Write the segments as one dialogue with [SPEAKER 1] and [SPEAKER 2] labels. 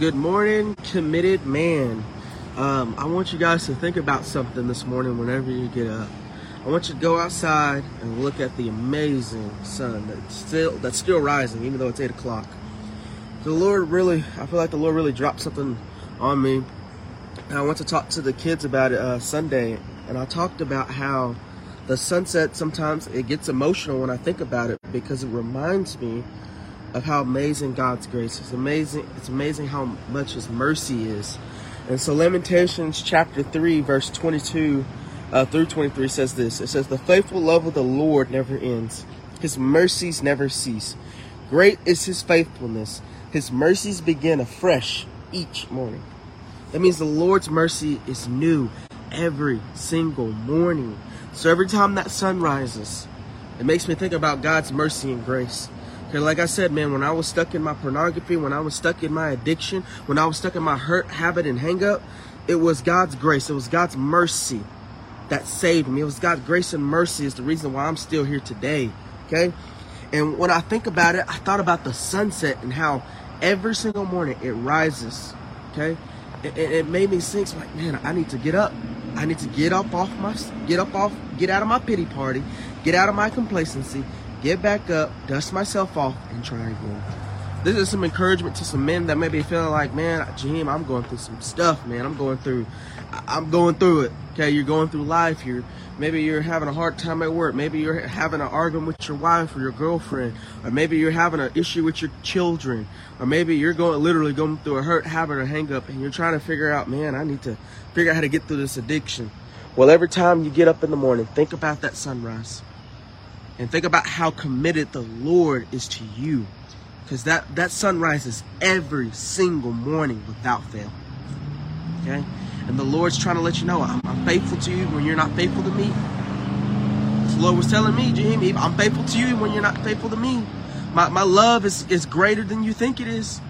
[SPEAKER 1] Good morning, committed man. Um, I want you guys to think about something this morning whenever you get up. I want you to go outside and look at the amazing sun that's still that's still rising, even though it's eight o'clock. The Lord really, I feel like the Lord really dropped something on me. And I want to talk to the kids about it uh, Sunday, and I talked about how the sunset sometimes it gets emotional when I think about it because it reminds me of how amazing God's grace is. Amazing, it's amazing how much His mercy is. And so Lamentations chapter 3, verse 22 uh, through 23 says this. It says, The faithful love of the Lord never ends. His mercies never cease. Great is his faithfulness. His mercies begin afresh each morning. That means the Lord's mercy is new every single morning. So every time that sun rises, it makes me think about God's mercy and grace. Because, like I said, man, when I was stuck in my pornography, when I was stuck in my addiction, when I was stuck in my hurt, habit, and hang up, it was God's grace. It was God's mercy that saved me. It was God's grace and mercy is the reason why I'm still here today. Okay? And when I think about it, I thought about the sunset and how every single morning it rises. Okay? It, it made me think, like, man, I need to get up. I need to get up off my, get up off, get out of my pity party, get out of my complacency, get back up, dust myself off, and try again. This is some encouragement to some men that may be feeling like, man, Jim, I'm going through some stuff, man. I'm going through, I'm going through it. Okay, you're going through life. You're maybe you're having a hard time at work. Maybe you're having an argument with your wife or your girlfriend, or maybe you're having an issue with your children, or maybe you're going literally going through a hurt habit or hang up, and you're trying to figure out, man, I need to figure out how to get through this addiction. Well, every time you get up in the morning, think about that sunrise and think about how committed the Lord is to you. Because that, that sun rises every single morning without fail. Okay? And the Lord's trying to let you know I'm, I'm faithful to you when you're not faithful to me. The Lord was telling me, Jimmy, I'm faithful to you when you're not faithful to me. My, my love is, is greater than you think it is.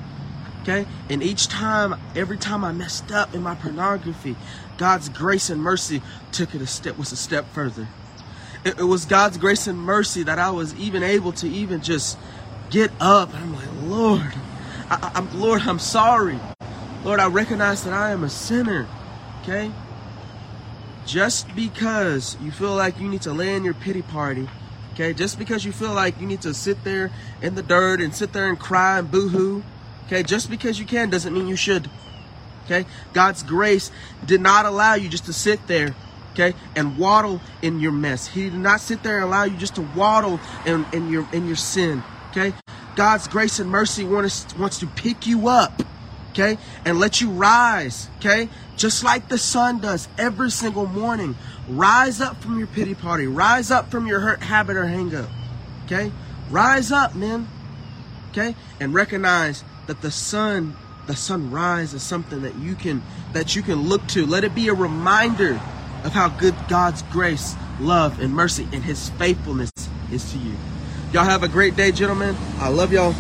[SPEAKER 1] Okay? And each time, every time I messed up in my pornography, God's grace and mercy took it a step, was a step further it, it was God's grace and mercy that I was even able to even just get up. And I'm like, Lord, I, I'm Lord, I'm sorry. Lord, I recognize that I am a sinner. Okay? Just because you feel like you need to lay in your pity party, okay? Just because you feel like you need to sit there in the dirt and sit there and cry and boo-hoo, okay? Just because you can doesn't mean you should. Okay? God's grace did not allow you just to sit there okay, and waddle in your mess. He did not sit there and allow you just to waddle in, in your in your sin. Okay, God's grace and mercy wants wants to pick you up, okay, and let you rise. Okay, just like the sun does every single morning. Rise up from your pity party. Rise up from your hurt habit or hang up. Okay, rise up, men, Okay, and recognize that the sun the sunrise is something that you can that you can look to let it be a reminder of how good God's grace, love, and mercy and his faithfulness is to you. Y'all have a great day, gentlemen. I love y'all.